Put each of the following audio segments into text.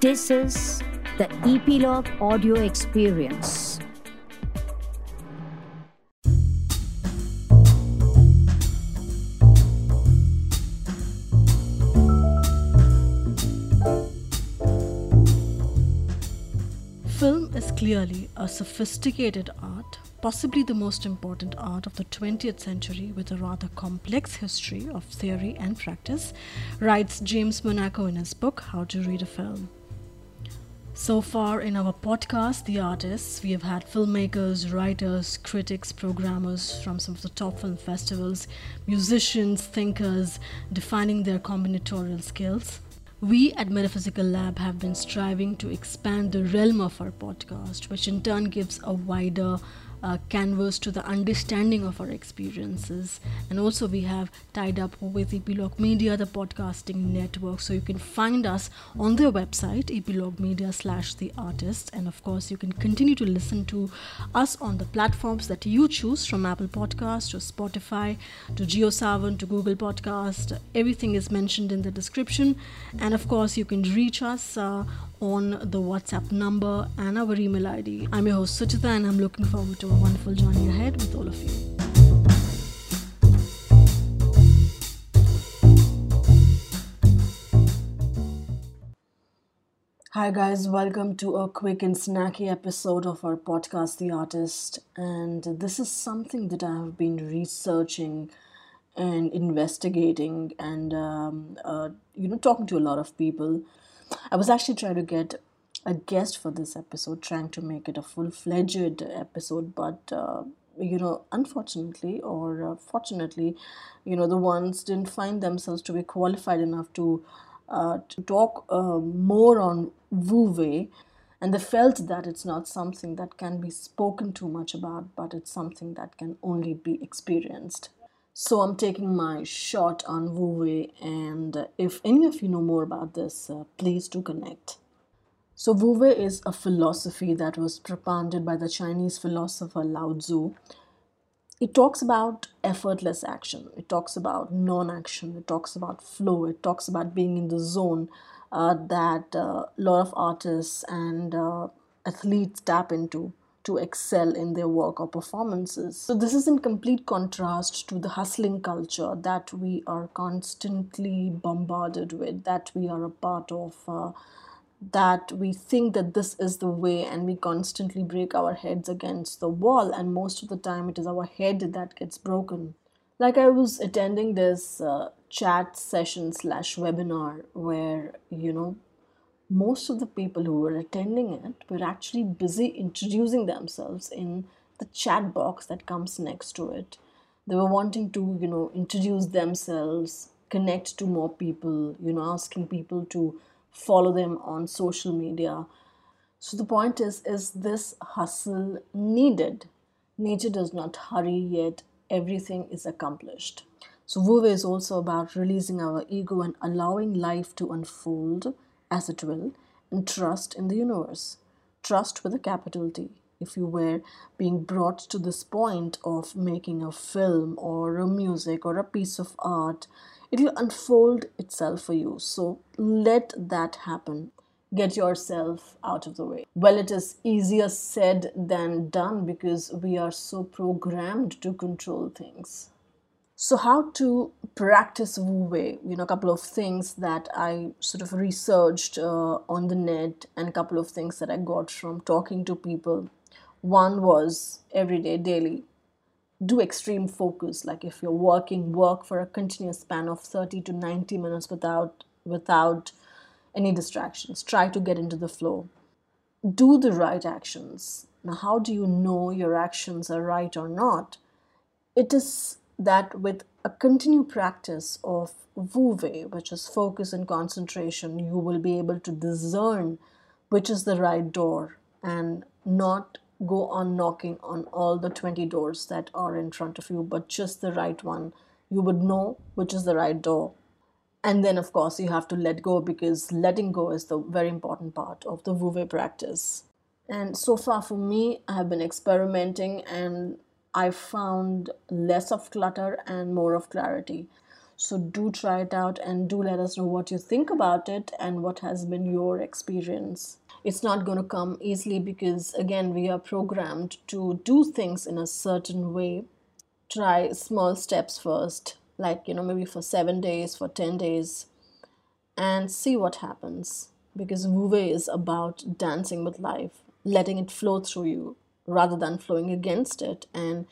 This is the Ep.Log Audio Experience. Film is clearly a sophisticated art, possibly the most important art of the 20th century with a rather complex history of theory and practice, writes James Monaco in his book How to Read a Film. So far in our podcast, The Artists, we have had filmmakers, writers, critics, programmers from some of the top film festivals, musicians, thinkers, defining their combinatorial skills. We at Metaphysical Lab have been striving to expand the realm of our podcast, which in turn gives a wider uh, canvas to the understanding of our experiences. And also, we have tied up with Ep.Log Media, the podcasting network. So you can find us on their website, Ep.Log Media slash the artist. And of course, you can continue to listen to us on the platforms that you choose from Apple Podcast to Spotify to JioSaavn to Google Podcast. Everything is mentioned in the description. And of course, you can reach us uh, on the WhatsApp number and our email ID. I'm your host Suchita and I'm looking forward to a wonderful journey ahead with all of you. Hi, guys, welcome to a quick and snacky episode of our podcast, The Artist. And this is something that I have been researching and investigating and, um, uh, you know, talking to a lot of people I was actually trying to get a guest for this episode, trying to make it a full fledged episode, but uh, you know, unfortunately or uh, fortunately, you know, the ones didn't find themselves to be qualified enough to uh, to talk uh, more on Wu Wei, and they felt that it's not something that can be spoken too much about, but it's something that can only be experienced. So I'm taking my shot on Wu Wei, and if any of you know more about this, uh, please do connect. So Wu Wei is a philosophy that was propounded by the Chinese philosopher Lao Tzu. It talks about effortless action. It talks about non-action. It talks about flow. It talks about being in the zone uh, that a uh, lot of artists and uh, athletes tap into to excel in their work or performances. So, this is in complete contrast to the hustling culture that we are constantly bombarded with, that we are a part of. Uh, that we think that this is the way and we constantly break our heads against the wall and most of the time it is our head that gets broken like i was attending this uh, chat session slash webinar where you know most of the people who were attending it were actually busy introducing themselves in the chat box that comes next to it. They were wanting to, you know, introduce themselves, connect to more people, you know, asking people to follow them on social media. So the point is, is this hustle needed? Nature does not hurry yet, everything is accomplished. So Wu Wei is also about releasing our ego and allowing life to unfold as it will, and trust in the universe. Trust with a capital T. If you were being brought to this point of making a film or a music or a piece of art, it will unfold itself for you. So let that happen. Get yourself out of the way. Well, it is easier said than done because we are so programmed to control things. So, how to practice Wu Wei? You know, a couple of things that I sort of researched uh, on the net, and a couple of things that I got from talking to people. One was every day, daily. Do extreme focus. Like if you're working, work for a continuous span of 30 to 90 minutes without without any distractions. Try to get into the flow. Do the right actions. Now, how do you know your actions are right or not? It is that with a continued practice of Wu Wei, which is focus and concentration, you will be able to discern which is the right door and not go on knocking on all the 20 doors that are in front of you, but just the right one. You would know which is the right door. And then, of course, you have to let go because letting go is the very important part of the Wu Wei practice. And so far for me, I have been experimenting and I found less of clutter and more of clarity. So do try it out and do let us know what you think about it and what has been your experience. It's not going to come easily because, again, we are programmed to do things in a certain way. Try small steps first, like, you know, maybe for seven days, for 10 days, and see what happens. Because Wu Wei is about dancing with life, letting it flow through you rather than flowing against it and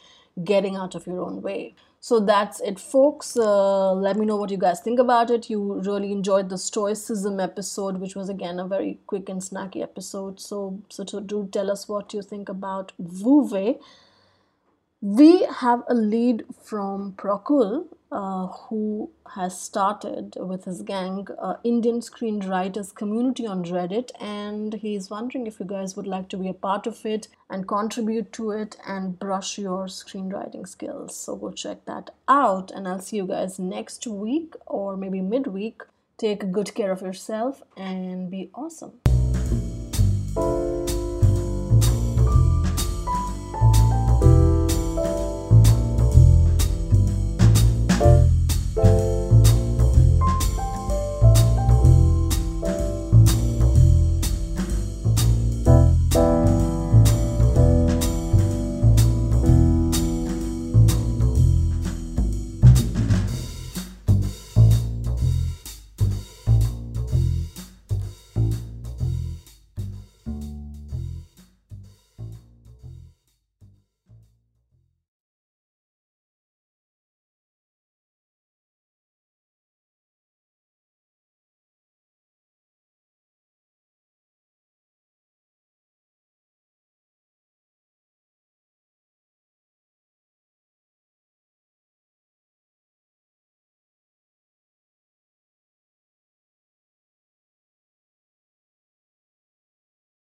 getting out of your own way. So that's it, folks. Uh, let me know what you guys think about it. You really enjoyed the Stoicism episode, which was again a very quick and snacky episode. So, so to do tell us what you think about Wei. We have a lead from Prokul, uh, who has started with his gang uh, Indian screenwriters community on Reddit, and he's wondering if you guys would like to be a part of it and contribute to it and brush your screenwriting skills. So go check that out, and I'll see you guys next week or maybe midweek. Take good care of yourself and be awesome.